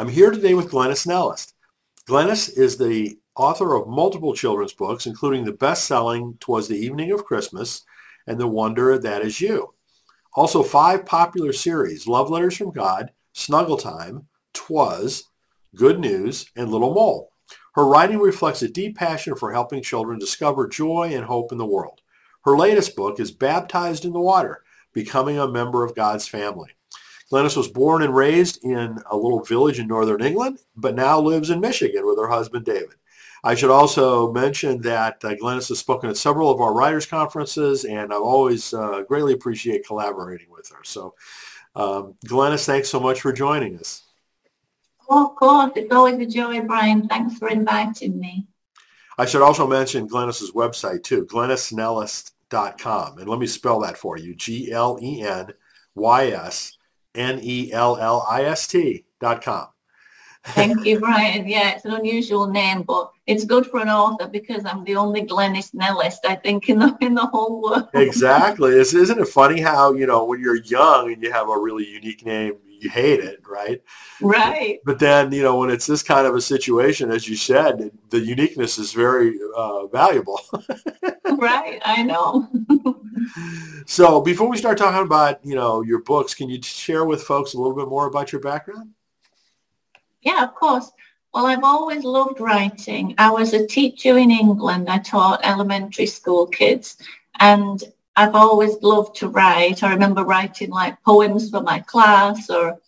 I'm here today with Glenys Nellist. Glenys is the author of multiple children's books, including the best-selling Twas the Evening of Christmas and The Wonder That Is You. Also five popular series, Love Letters from God, Snuggle Time, Twas, Good News, and Little Mole. Her writing reflects a deep passion for helping children discover joy and hope in the world. Her latest book is Baptized in the Water, Becoming a Member of God's Family. Glenys was born and raised in a little village in northern England, but now lives in Michigan with her husband David. I should also mention that uh, Glenys has spoken at several of our writers' conferences, and I always uh, greatly appreciate collaborating with her. So, um, Glenys, thanks so much for joining us. Oh, of course. It's always a joy, Brian. Thanks for inviting me. I should also mention Glenys's website, too, glenysnellist.com. And let me spell that for you, G-L-E-N-Y-S N-E-L-L-I-S-T dot com. Thank you, Brian. Yeah, it's an unusual name, but it's good for an author because I'm the only Glenys Nellist, I think, in the in the whole world. exactly. Isn't it funny how, you know, when you're young and you have a really unique name, you hate it, right? Right. But then, you know, when it's this kind of a situation, as you said, the uniqueness is very uh, valuable. right. I know. so before we start talking about, you know, your books, can you share with folks a little bit more about your background? Yeah, of course. Well, I've always loved writing. I was a teacher in England. I taught elementary school kids and I've always loved to write. I remember writing like poems for my class or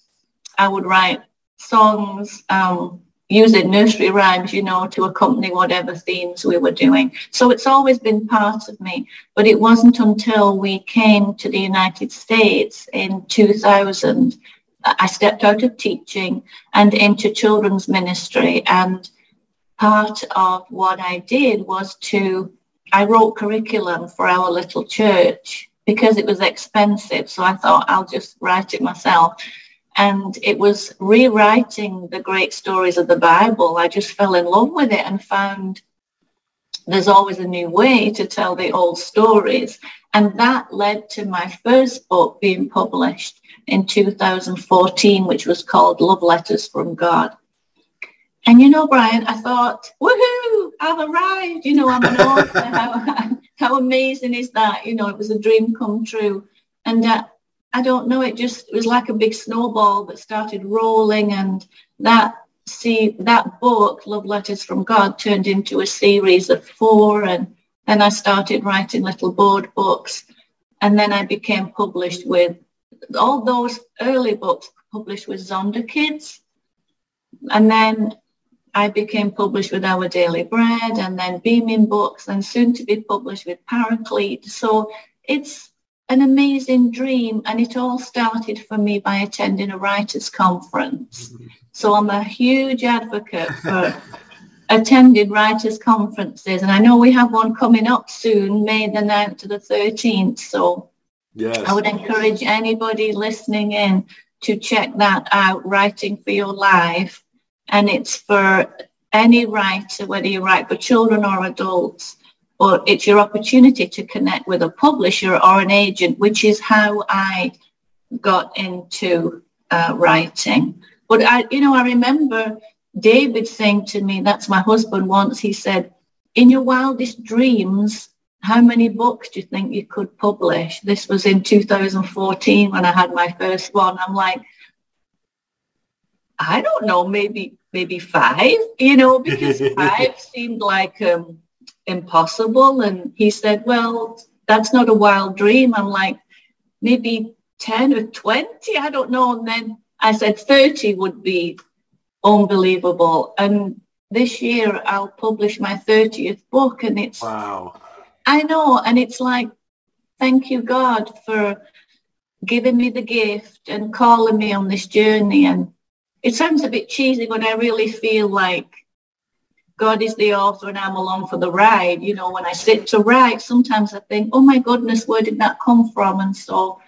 I would write songs um, using nursery rhymes, you know, to accompany whatever themes we were doing. So it's always been part of me. But it wasn't until we came to the United States in 2000 I stepped out of teaching and into children's ministry. And part of what I did was to, I wrote curriculum for our little church because it was expensive. So I thought I'll just write it myself. And it was rewriting the great stories of the Bible. I just fell in love with it and found there's always a new way to tell the old stories. And that led to my first book being published in 2014, which was called Love Letters from God. And you know, Brian, I thought, woohoo, I've arrived. You know, I'm an author. how, how amazing is that? You know, it was a dream come true. And uh, I don't know, it just it was like a big snowball that started rolling. And that, see, that book, Love Letters from God, turned into a series of four. And then I started writing little board books. And then I became published with all those early books published with Zonderkidz. And then I became published with Our Daily Bread and then Beaming Books and soon to be published with Paraclete. So it's an amazing dream and it all started for me by attending a writers conference. Mm-hmm. So I'm a huge advocate for attending writers conferences and I know we have one coming up soon, May the 9th to the 13th. So Yes. I would encourage anybody listening in to check that out, Writing for Your Life. And it's for any writer, whether you write for children or adults, or it's your opportunity to connect with a publisher or an agent, which is how I got into uh, writing. But I, you know, I remember David saying to me, that's my husband once, he said, in your wildest dreams, how many books do you think you could publish? This was in 2014 when I had my first one. I'm like, I don't know, maybe maybe five, you know, because five seemed like um, impossible. And he said, well, that's not a wild dream. I'm like, maybe 10 or 20, I don't know. And then I said 30 would be unbelievable. And this year I'll publish my 30th book and it's wow I know. And it's like, thank you, God, for giving me the gift and calling me on this journey. And it sounds a bit cheesy, but I really feel like God is the author and I'm along for the ride. You know, when I sit to write, sometimes I think, oh my goodness, where did that come from? And so,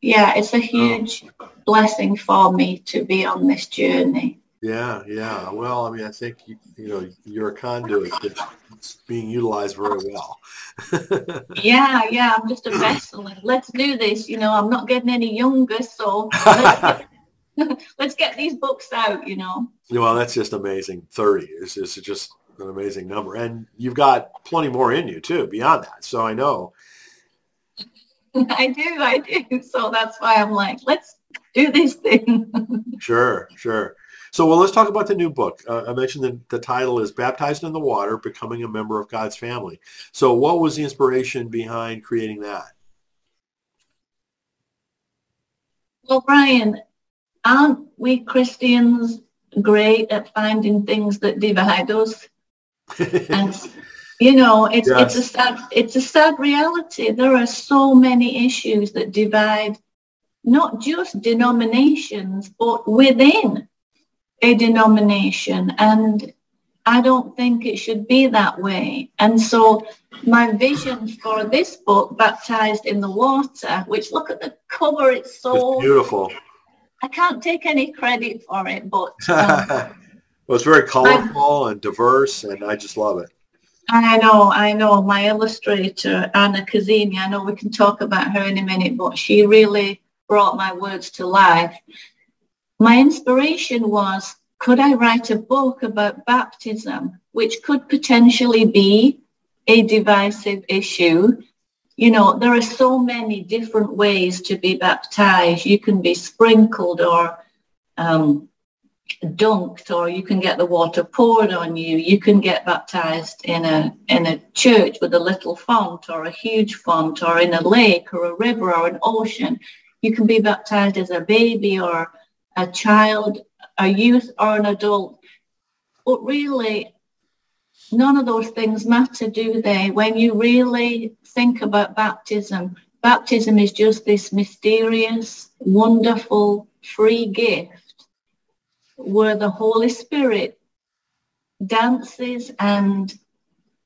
yeah, it's a oh, huge oh. blessing for me to be on this journey. Yeah, yeah. Well, I mean, I think you, you know you're a conduit that's being utilized very well. yeah, yeah. I'm just a vessel, let's do this. You know, I'm not getting any younger, so let's get, let's get these books out, you know. Well, that's just amazing. 30 is, is just an amazing number. And you've got plenty more in you too, beyond that. So I know. I do, I do. So that's why I'm like, let's do this thing. sure, sure. So, well, let's talk about the new book. Uh, I mentioned that the title is Baptized in the Water, Becoming a Member of God's Family. So what was the inspiration behind creating that? Well, Brian, aren't we Christians great at finding things that divide us? and you know, it's yes. it's a sad it's a sad reality. There are so many issues that divide not just denominations, but within a denomination. And I don't think it should be that way. And so my vision for this book, Baptized in the Water, which look at the cover, it's so it's beautiful. I can't take any credit for it, but um, well, it's very colorful I, and diverse, and I just love it. I know, I know. My illustrator, Anna Kazemi, I know we can talk about her in a minute, but she really brought my words to life. My inspiration was, could I write a book about baptism, which could potentially be a divisive issue? You know, there are so many different ways to be baptized. You can be sprinkled or um, dunked or you can get the water poured on you. You can get baptized in a in a church with a little font or a huge font or in a lake or a river or an ocean. You can be baptized as a baby or a child, a youth or an adult. But really, none of those things matter, do they? When you really think about baptism, baptism is just this mysterious, wonderful, free gift where the Holy Spirit dances and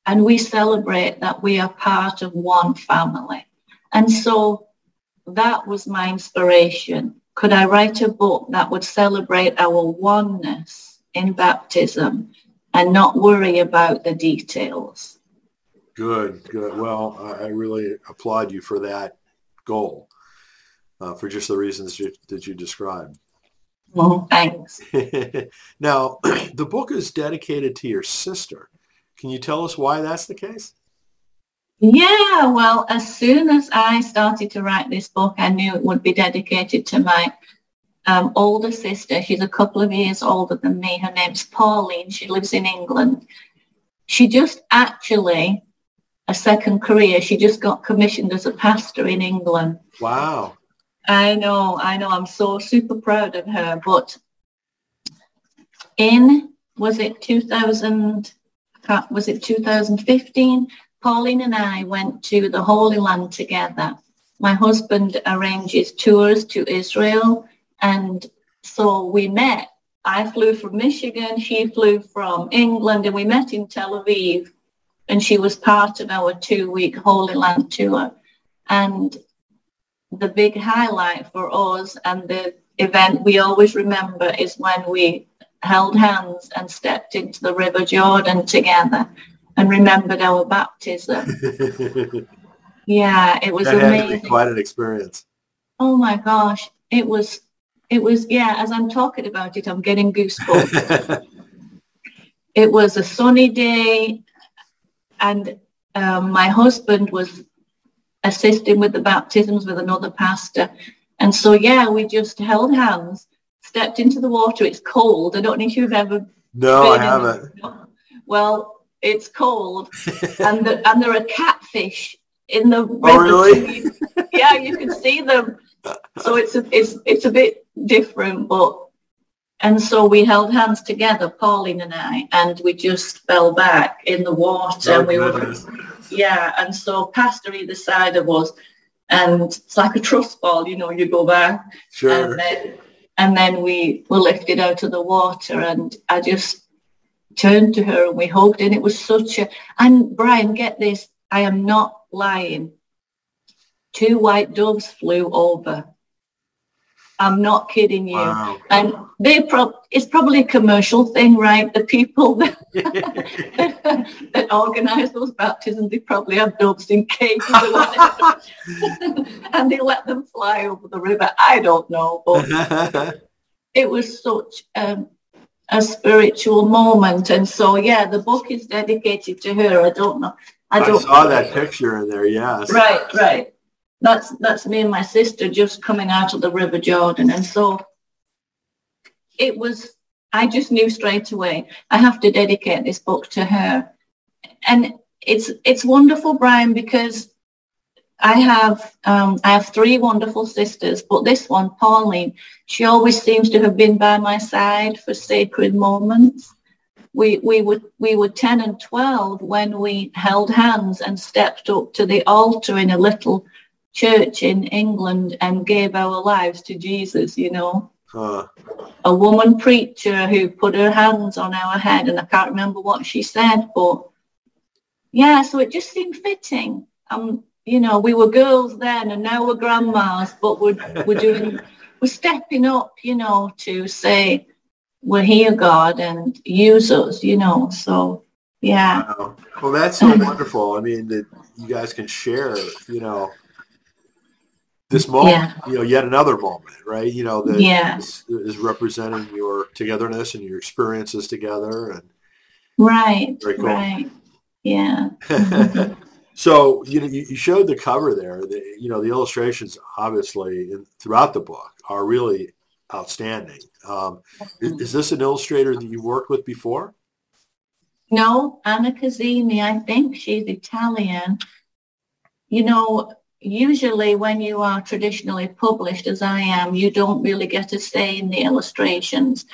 and we celebrate that we are part of one family. And so that was my inspiration could I write a book that would celebrate our oneness in baptism and not worry about the details? Good, good. Well, I really applaud you for that goal, uh, for just the reasons you, that you described. Well, thanks. now, the book is dedicated to your sister. Can you tell us why that's the case? Yeah, well, as soon as I started to write this book, I knew it would be dedicated to my um, older sister. She's a couple of years older than me. Her name's Pauline. She lives in England. She just actually, a second career, she just got commissioned as a pastor in England. Wow. I know, I know. I'm so super proud of her. But in, was it 2000, was it 2015? Pauline and I went to the Holy Land together. My husband arranges tours to Israel and so we met. I flew from Michigan, she flew from England and we met in Tel Aviv and she was part of our two-week Holy Land tour. And the big highlight for us and the event we always remember is when we held hands and stepped into the River Jordan together and remembered our baptism. yeah, it was that amazing. quite an experience. Oh my gosh, it was. It was yeah. As I'm talking about it, I'm getting goosebumps. it was a sunny day, and um, my husband was assisting with the baptisms with another pastor, and so yeah, we just held hands, stepped into the water. It's cold. I don't know if you've ever. No, I haven't. Well, it's cold, and the, and there are catfish in the river. Oh, really? yeah, you can see them. So it's a, it's it's a bit different, but and so we held hands together, Pauline and I, and we just fell back in the water. Oh, and we were, yeah, and so Pastor either side of us, and it's like a trust ball, you know, you go back. Sure. And then, and then we were lifted out of the water, and I just turned to her and we hugged and it was such a and Brian get this I am not lying two white doves flew over I'm not kidding you wow. and they pro- it's probably a commercial thing right the people that, that, organize those baptisms they probably have doves in cages and they let them fly over the river I don't know but it was such um, a spiritual moment. And so, yeah, the book is dedicated to her. I don't know. I, don't I saw that picture in there. Yes. Right, right. That's that's me and my sister just coming out of the River Jordan, and so it was. I just knew straight away I have to dedicate this book to her, and it's it's wonderful, Brian, because I have um, I have three wonderful sisters, but this one, Pauline, she always seems to have been by my side for sacred moments. We we were we were ten and twelve when we held hands and stepped up to the altar in a little church in England and gave our lives to Jesus. You know, uh. a woman preacher who put her hands on our head, and I can't remember what she said, but yeah, so it just seemed fitting. Um, you know, we were girls then and now we're grandmas, but we're, we're doing, we're stepping up, you know, to say, we're here, God, and use us, you know, so yeah. Wow. Well, that's so wonderful. I mean, that you guys can share, you know, this moment, yeah. you know, yet another moment, right? You know, that yeah. is, is, representing your togetherness and your experiences together. and Right, cool. right. Yeah. So you know, you showed the cover there. The, you know, the illustrations obviously in, throughout the book are really outstanding. Um, is, is, this an illustrator that you worked with before? No, Anna Cazzini. I think she's Italian. You know, usually when you are traditionally published, as I am, you don't really get a say in the illustrations.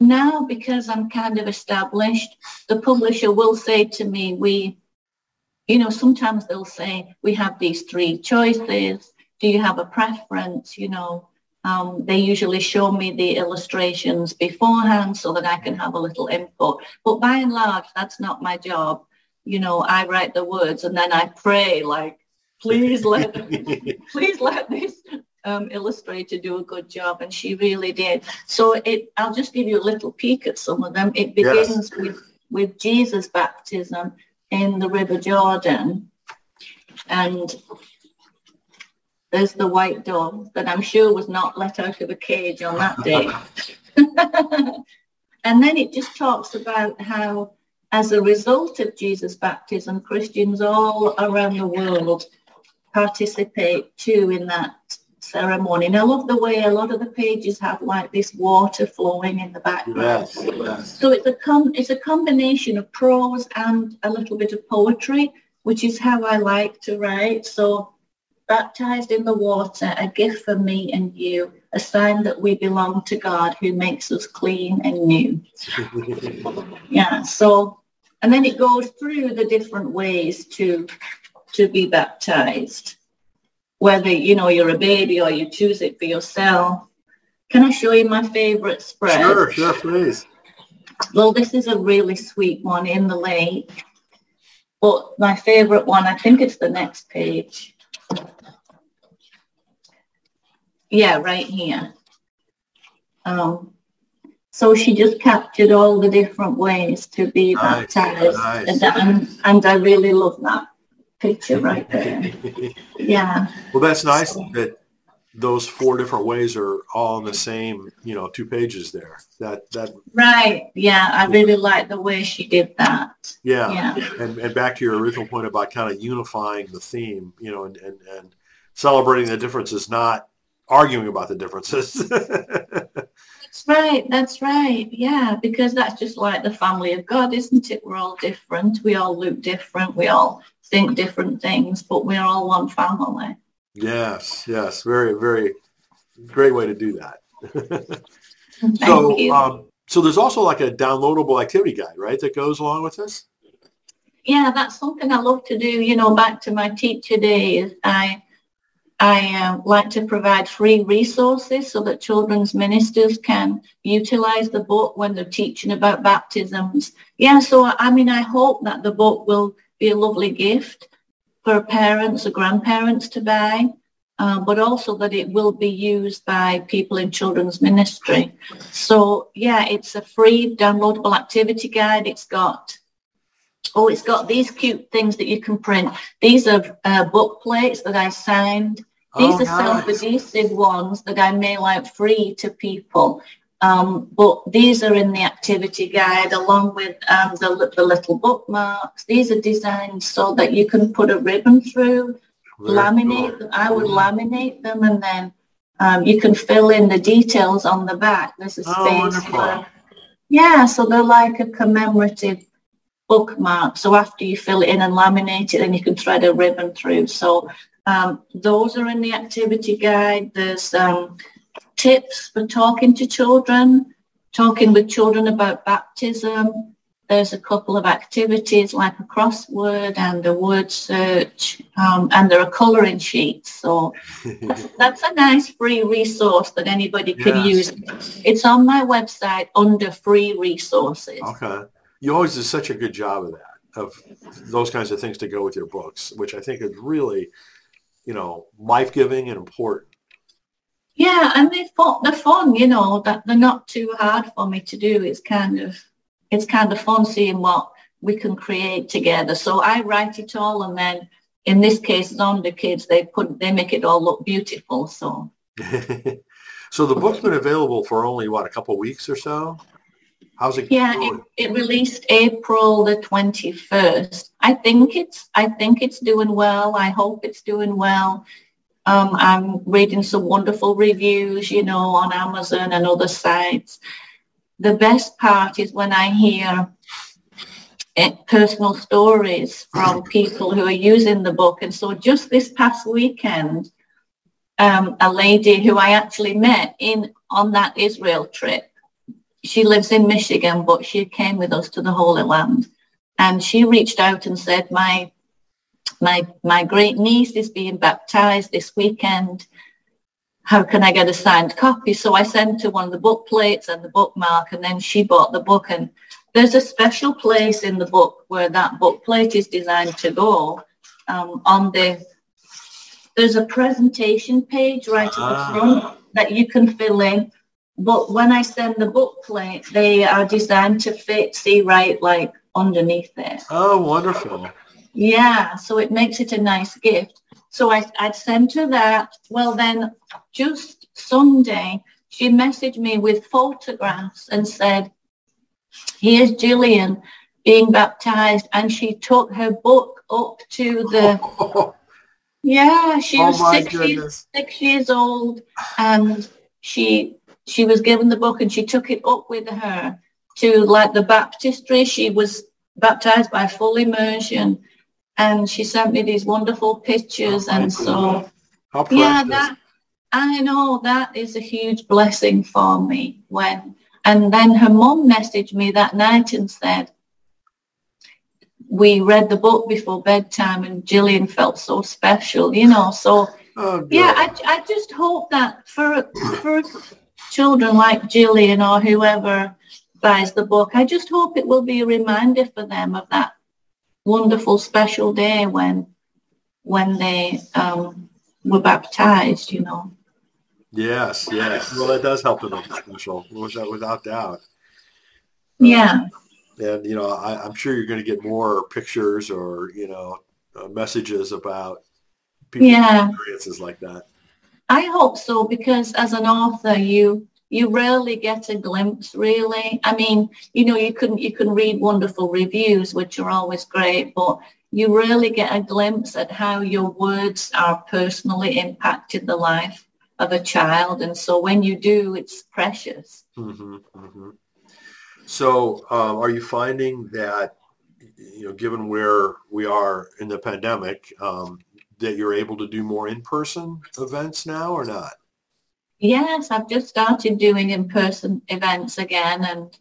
Now, because I'm kind of established, the publisher will say to me, we you know, sometimes they'll say, we have these three choices. Do you have a preference? You know, um, they usually show me the illustrations beforehand so that I can have a little input. But by and large, that's not my job. You know, I write the words and then I pray like, please let, please let this um, illustrator do a good job. And she really did. So it, I'll just give you a little peek at some of them. It begins yes. with, with Jesus' baptism in the River Jordan. And there's the white dove that I'm sure was not let out of a cage on that day. and then it just talks about how, as a result of Jesus' baptism, Christians all around the world participate too in that ceremony. And I love the way a lot of the pages have like this water flowing in the background. Yes, yes. So it's a com- it's a combination of prose and a little bit of poetry, which is how I like to write. So baptized in the water, a gift for me and you, a sign that we belong to God who makes us clean and new. yeah, so and then it goes through the different ways to to be baptized whether you know you're a baby or you choose it for yourself. Can I show you my favorite spread? Sure, sure, please. Well, this is a really sweet one in the lake. But my favorite one, I think it's the next page. Yeah, right here. Um, so she just captured all the different ways to be nice, baptized. Nice. And, and I really love that picture right there. yeah. Well, that's nice that those four different ways are all in the same, you know, two pages there. That that right. Yeah, I really like the way she did that. Yeah. yeah. And and back to your original point about kind of unifying the theme, you know, and and, and celebrating the differences, not arguing about the differences. That's right. That's right. Yeah, because that's just like the family of God, isn't it? We're all different. We all look different. We all think different things, but we're all one family. Yes, yes, very, very great way to do that. so, um, so there's also like a downloadable activity guide, right, that goes along with this. Yeah, that's something I love to do. You know, back to my teacher days, I I uh, like to provide free resources so that children's ministers can utilize the book when they're teaching about baptisms. Yeah, so I mean, I hope that the book will be a lovely gift for parents or grandparents to buy, uh, but also that it will be used by people in children's ministry. So yeah, it's a free downloadable activity guide. It's got Oh, it's got these cute things that you can print. These are uh, book plates that I signed. These oh, are nice. self-adhesive ones that I mail out free to people. Um, but these are in the activity guide along with um, the, the little bookmarks. These are designed so that you can put a ribbon through, Very laminate cool. them. I would laminate them and then um, you can fill in the details on the back. There's a space. Oh, for, yeah, so they're like a commemorative bookmark. So after you fill it in and laminate it, then you can thread a ribbon through. So um, those are in the activity guide. There's um, tips for talking to children, talking with children about baptism. There's a couple of activities like a crossword and a word search, um, and there are colouring sheets. So that's, a nice free resource that anybody can yes. use. It's on my website under free resources. Okay. You always do such a good job of that, of those kinds of things to go with your books, which I think is really, you know, life-giving and important. Yeah, and they're fun, they're fun, you know, that they're not too hard for me to do. It's kind of, it's kind of fun seeing what we can create together. So I write it all and then in this case, Zonderkidz, they put, they make it all look beautiful. So. so the book's been available for only what, a couple weeks or so? How's it? Yeah, it, it, released April the 21st. I think it's, I think it's doing well. I hope it's doing well. Um, I'm reading some wonderful reviews, you know, on Amazon and other sites. The best part is when I hear personal stories from people who are using the book. And so just this past weekend, um, a lady who I actually met in on that Israel trip, she lives in Michigan, but she came with us to the Holy Land. And she reached out and said, my my my great niece is being baptized this weekend. How can I get a signed copy? So I sent her one of the book plates and the bookmark, and then she bought the book. And there's a special place in the book where that book plate is designed to go. Um, on the there's a presentation page right at the ah. front that you can fill in. But when I send the book plate, they are designed to fit, see right, like underneath it. Oh, wonderful. Yeah, so it makes it a nice gift. So I, I'd sent her that. Well, then just Sunday, she messaged me with photographs and said, here's Gillian being baptized. And she took her book up to the, yeah, she oh was six years, six years old. And she, she was given the book and she took it up with her to like the baptistry. She was baptized by full immersion and she sent me these wonderful pictures. and so, yeah, that I know that is a huge blessing for me when, and then her mom messaged me that night and said, we read the book before bedtime and Gillian felt so special, you know, so oh, yeah, I, I just hope that for, for children like Gillian or whoever buys the book, I just hope it will be a reminder for them of that wonderful special day when when they um, were baptized, you know. Yes, yes. Well, it does help to make it special, without doubt. Yeah. Uh, and you know, I, am sure you're going to get more pictures or you know uh, messages about people's yeah. experiences like that. I hope so because as an author, you you rarely get a glimpse really. I mean you know you can you can read wonderful reviews which are always great but you rarely get a glimpse at how your words are personally impacted the life of a child and so when you do it's precious. Mm-hmm, mm-hmm. so um, are you finding that you know given where we are in the pandemic um, that you're able to do more in-person events now or not Yes, I've just started doing in-person events again and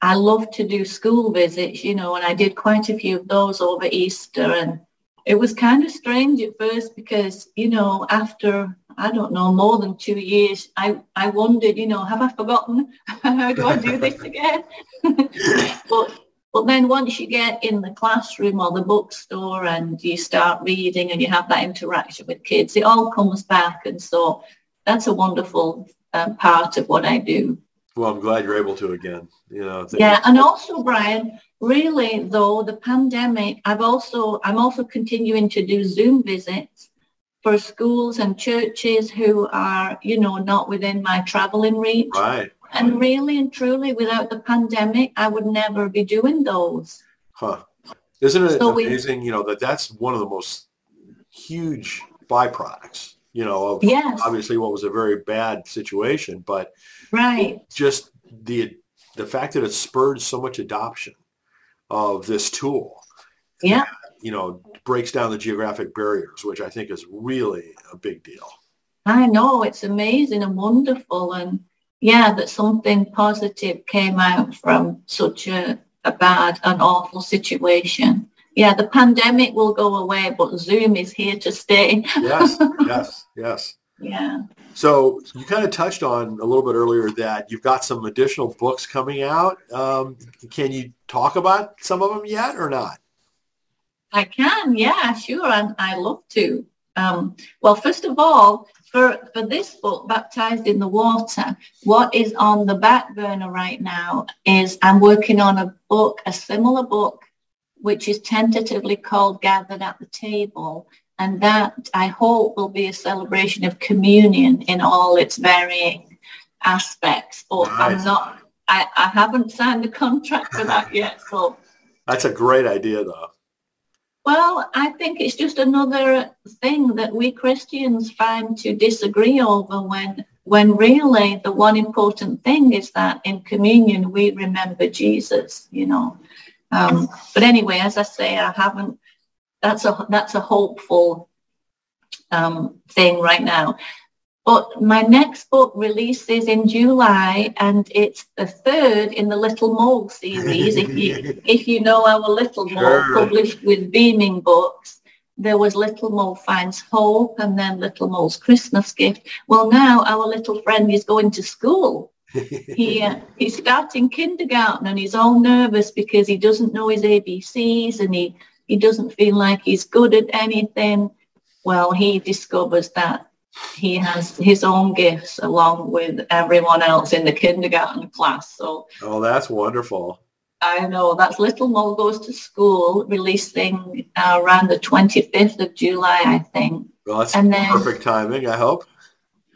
I love to do school visits, you know, and I did quite a few of those over Easter and it was kind of strange at first because, you know, after, I don't know, more than two years, I, I wondered, you know, have I forgotten? How do I do this again? but, but then once you get in the classroom or the bookstore and you start reading and you have that interaction with kids, it all comes back. And so that's a wonderful uh, part of what I do. Well, I'm glad you're able to again. You know. Yeah, and also, Brian, really though the pandemic, I've also I'm also continuing to do Zoom visits for schools and churches who are you know not within my traveling reach. Right. And really and truly, without the pandemic, I would never be doing those. Huh. Isn't it so amazing, we, you know, that that's one of the most huge byproducts, you know, of yes. obviously what was a very bad situation, but right. just the the fact that it spurred so much adoption of this tool. Yeah. You know, breaks down the geographic barriers, which I think is really a big deal. I know it's amazing and wonderful and yeah, that something positive came out from such a, a bad and awful situation. Yeah, the pandemic will go away, but Zoom is here to stay. yes, yes, yes. Yeah. So you kind of touched on a little bit earlier that you've got some additional books coming out. Um, can you talk about some of them yet or not? I can, yeah, sure. And I love to. Um, well, first of all, for, for this book, Baptized in the Water, what is on the back burner right now is I'm working on a book, a similar book, which is tentatively called Gathered at the Table. And that I hope will be a celebration of communion in all its varying aspects. But nice. I'm not, I, I haven't signed the contract for that yet. So that's a great idea though. Well, I think it's just another thing that we Christians find to disagree over when when really the one important thing is that in communion we remember Jesus, you know. Um, but anyway, as I say, I haven't. That's a that's a hopeful um, thing right now. But my next book releases in July, and it's the third in the Little Mole series. if you if you know our Little Mole, sure. published with Beaming Books, there was Little Mole Finds Hope, and then Little Mole's Christmas Gift. Well, now our little friend is going to school. He uh, he's starting kindergarten, and he's all nervous because he doesn't know his ABCs, and he he doesn't feel like he's good at anything. Well, he discovers that he has his own gifts along with everyone else in the kindergarten class. So Oh, that's wonderful. I know that's Little Mole Goes to School, releasing uh, around the 25th of July, I think. Well, that's and then, perfect timing, I hope.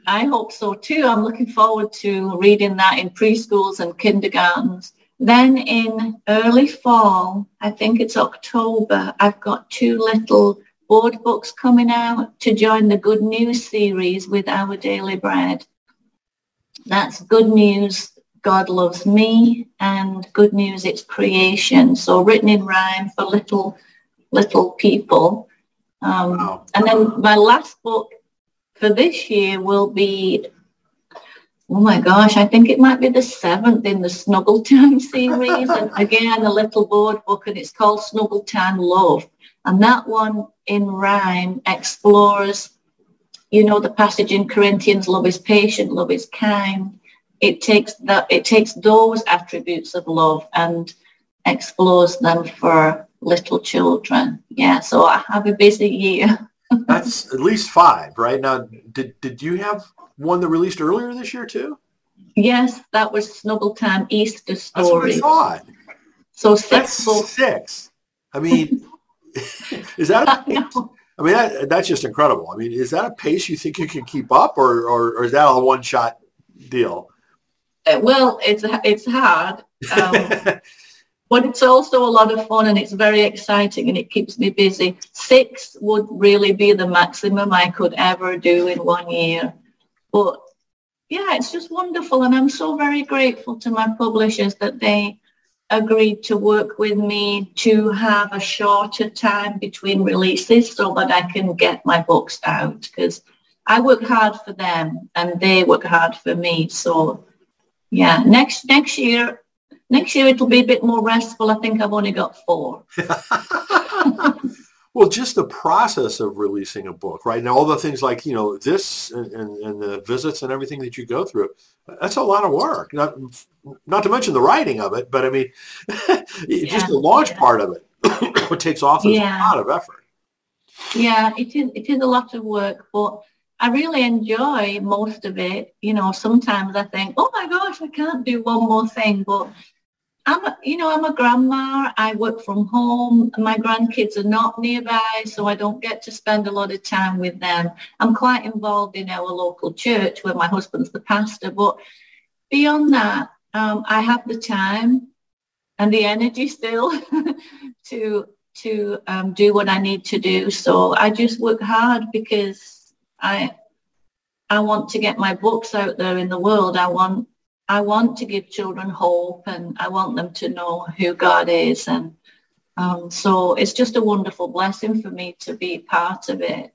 I hope so too. I'm looking forward to reading that in preschools and kindergartens. Then in early fall, I think it's October, I've got two little board books coming out to join the Good News series with Our Daily Bread. That's Good News, God Loves Me, and Good News, It's Creation. So written in rhyme for little, little people. Um, wow. And then my last book for this year will be oh my gosh, I think it might be the seventh in the Snuggle Time series. and again, a little board book, and it's called Snuggle Time Love. And that one in rhyme explores, you know, the passage in Corinthians, love is patient, love is kind. It takes that it takes those attributes of love and explores them for little children. Yeah, so I have a busy year. That's at least five, right? Now did did you have one that released earlier this year too? Yes, that was Snuggle Time Easter Stories. That's what I thought. So six That's books. Six. I mean, is that a? I mean, that, that's just incredible. I mean, is that a pace you think you can keep up, or or, or is that a one shot deal? Uh, well, it's it's hard, um, but it's also a lot of fun and it's very exciting and it keeps me busy. Six would really be the maximum I could ever do in one year, but yeah, it's just wonderful, and I'm so very grateful to my publishers that they agreed to work with me to have a shorter time between releases so that I can get my books out because I work hard for them and they work hard for me. So yeah, next next year next year it'll be a bit more restful. I think I've only got four. Well, just the process of releasing a book, right? Now, all the things like, you know, this and, and, and, the visits and everything that you go through, that's a lot of work. Not, not to mention the writing of it, but I mean, yeah, just the launch yeah. part of it, it takes off yeah. a lot of effort. Yeah, it is, it is a lot of work, but I really enjoy most of it. You know, sometimes I think, oh my gosh, I can't do one more thing, but I'm, a, you know, I'm a grandma. I work from home. My grandkids are not nearby, so I don't get to spend a lot of time with them. I'm quite involved in our local church where my husband's the pastor, but beyond that, um, I have the time and the energy still to to um, do what I need to do. So I just work hard because I I want to get my books out there in the world. I want I want to give children hope and I want them to know who God is. And um, so it's just a wonderful blessing for me to be part of it.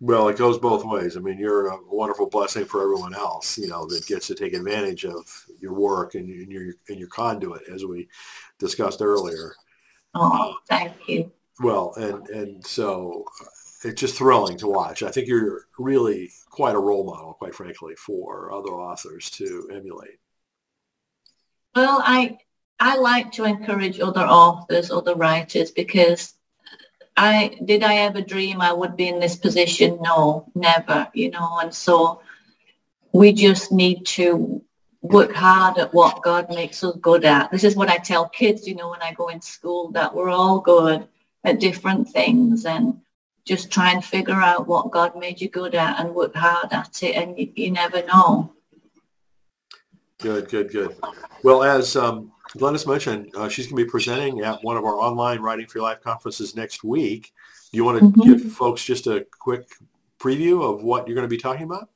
Well, it goes both ways. I mean, you're a wonderful blessing for everyone else, you know, that gets to take advantage of your work and your and your conduit, as we discussed earlier. Oh, thank you. Well, and and so it's just thrilling to watch. I think you're really quite a role model, quite frankly, for other authors to emulate. Well, I I like to encourage other authors, other writers, because I did I ever dream I would be in this position? No, never. You know, and so we just need to work hard at what God makes us good at. This is what I tell kids, you know, when I go in school, that we're all good at different things and just try and figure out what God made you good at and work hard at it and you, you never know. Good, good, good. Well, as um, Glenys mentioned, uh, she's going to be presenting at one of our online Writing for Your Life conferences next week. Do you want to mm-hmm. give folks just a quick preview of what you're going to be talking about?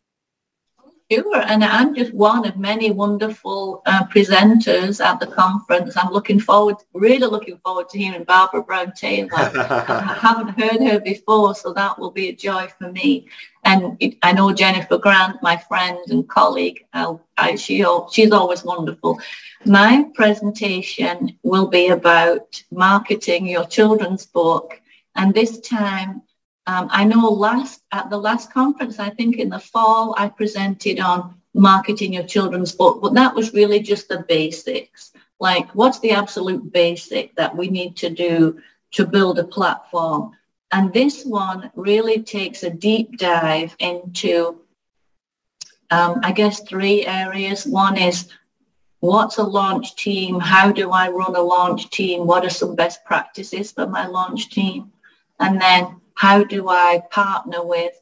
Sure, and I'm just one of many wonderful uh, presenters at the conference. I'm looking forward, really looking forward to hearing Barbara Brown Taylor. I haven't heard her before, so that will be a joy for me. And it, I know Jennifer Grant, my friend and colleague, I, she, she's always wonderful. My presentation will be about marketing your children's book, and this time um, I know last at the last conference, I think in the fall, I presented on marketing your children's book, but that was really just the basics. Like what's the absolute basic that we need to do to build a platform? And this one really takes a deep dive into, um, I guess, three areas. One is what's a launch team? How do I run a launch team? What are some best practices for my launch team? And then how do I partner with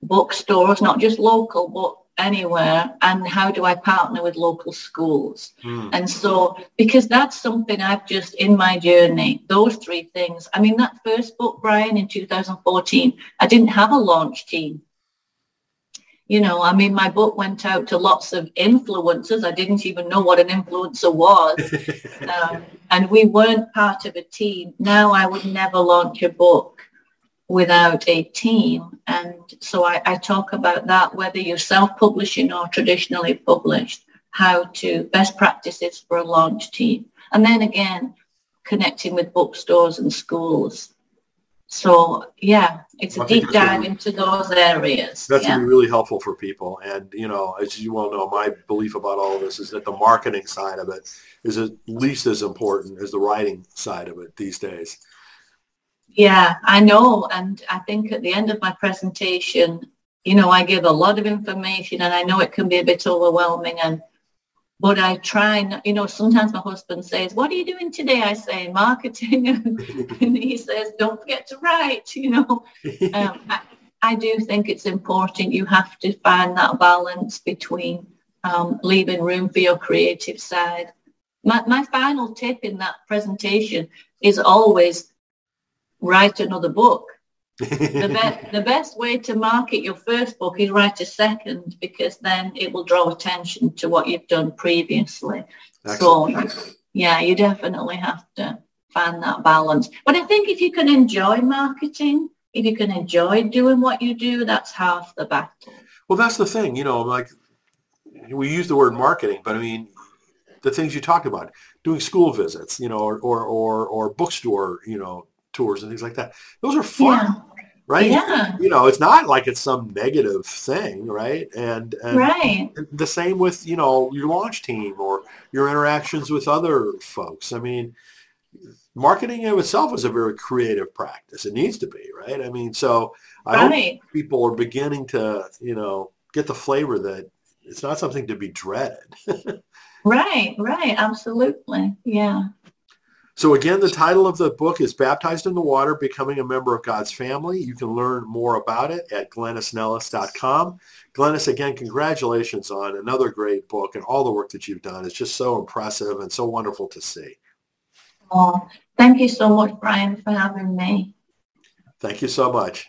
bookstores, not just local, but anywhere and how do I partner with local schools? Mm. And so because that's something I've just in my journey, those three things. I mean that first book, Brian, in 2014, I didn't have a launch team. You know, I mean my book went out to lots of influencers. I didn't even know what an influencer was. um, and we weren't part of a team. Now I would never launch a book without a team. And so I, I talk about that, whether you're self-publishing or traditionally published, how to best practices for a launch team. And then again, connecting with bookstores and schools. So yeah, it's a deep dive into those areas. That's yeah. be really helpful for people. And you know, as you well know, my belief about all of this is that the marketing side of it is at least as important as the writing side of it these days. Yeah, I know. And I think at the end of my presentation, you know, I give a lot of information and I know it can be a bit overwhelming and but I try, you know, sometimes my husband says, what are you doing today? I say, marketing. and he says, don't forget to write, you know. Um, I, I, do think it's important. You have to find that balance between um, leaving room for your creative side. My, my final tip in that presentation is always write another book. the, be- the best way to market your first book is write a second because then it will draw attention to what you've done previously. Excellent. So yeah, you definitely have to find that balance. But I think if you can enjoy marketing, if you can enjoy doing what you do, that's half the battle. Well, that's the thing, you know, like we use the word marketing, but I mean, the things you talked about, doing school visits, you know, or, or, or, or bookstore, you know, tours and things like that. Those are fun. Yeah. Right. Yeah. You know, it's not like it's some negative thing, right? And, and right. the same with, you know, your launch team or your interactions with other folks. I mean, marketing in itself is a very creative practice. It needs to be, right? I mean, so I right. hope people are beginning to, you know, get the flavor that it's not something to be dreaded. right, right, absolutely. Yeah. So again, the title of the book is Baptized in the Water, Becoming a Member of God's Family. You can learn more about it at glenysnellist.com. Glenys, again, congratulations on another great book and all the work that you've done. It's just so impressive and so wonderful to see. Oh, thank you so much, Brian, for having me. Thank you so much.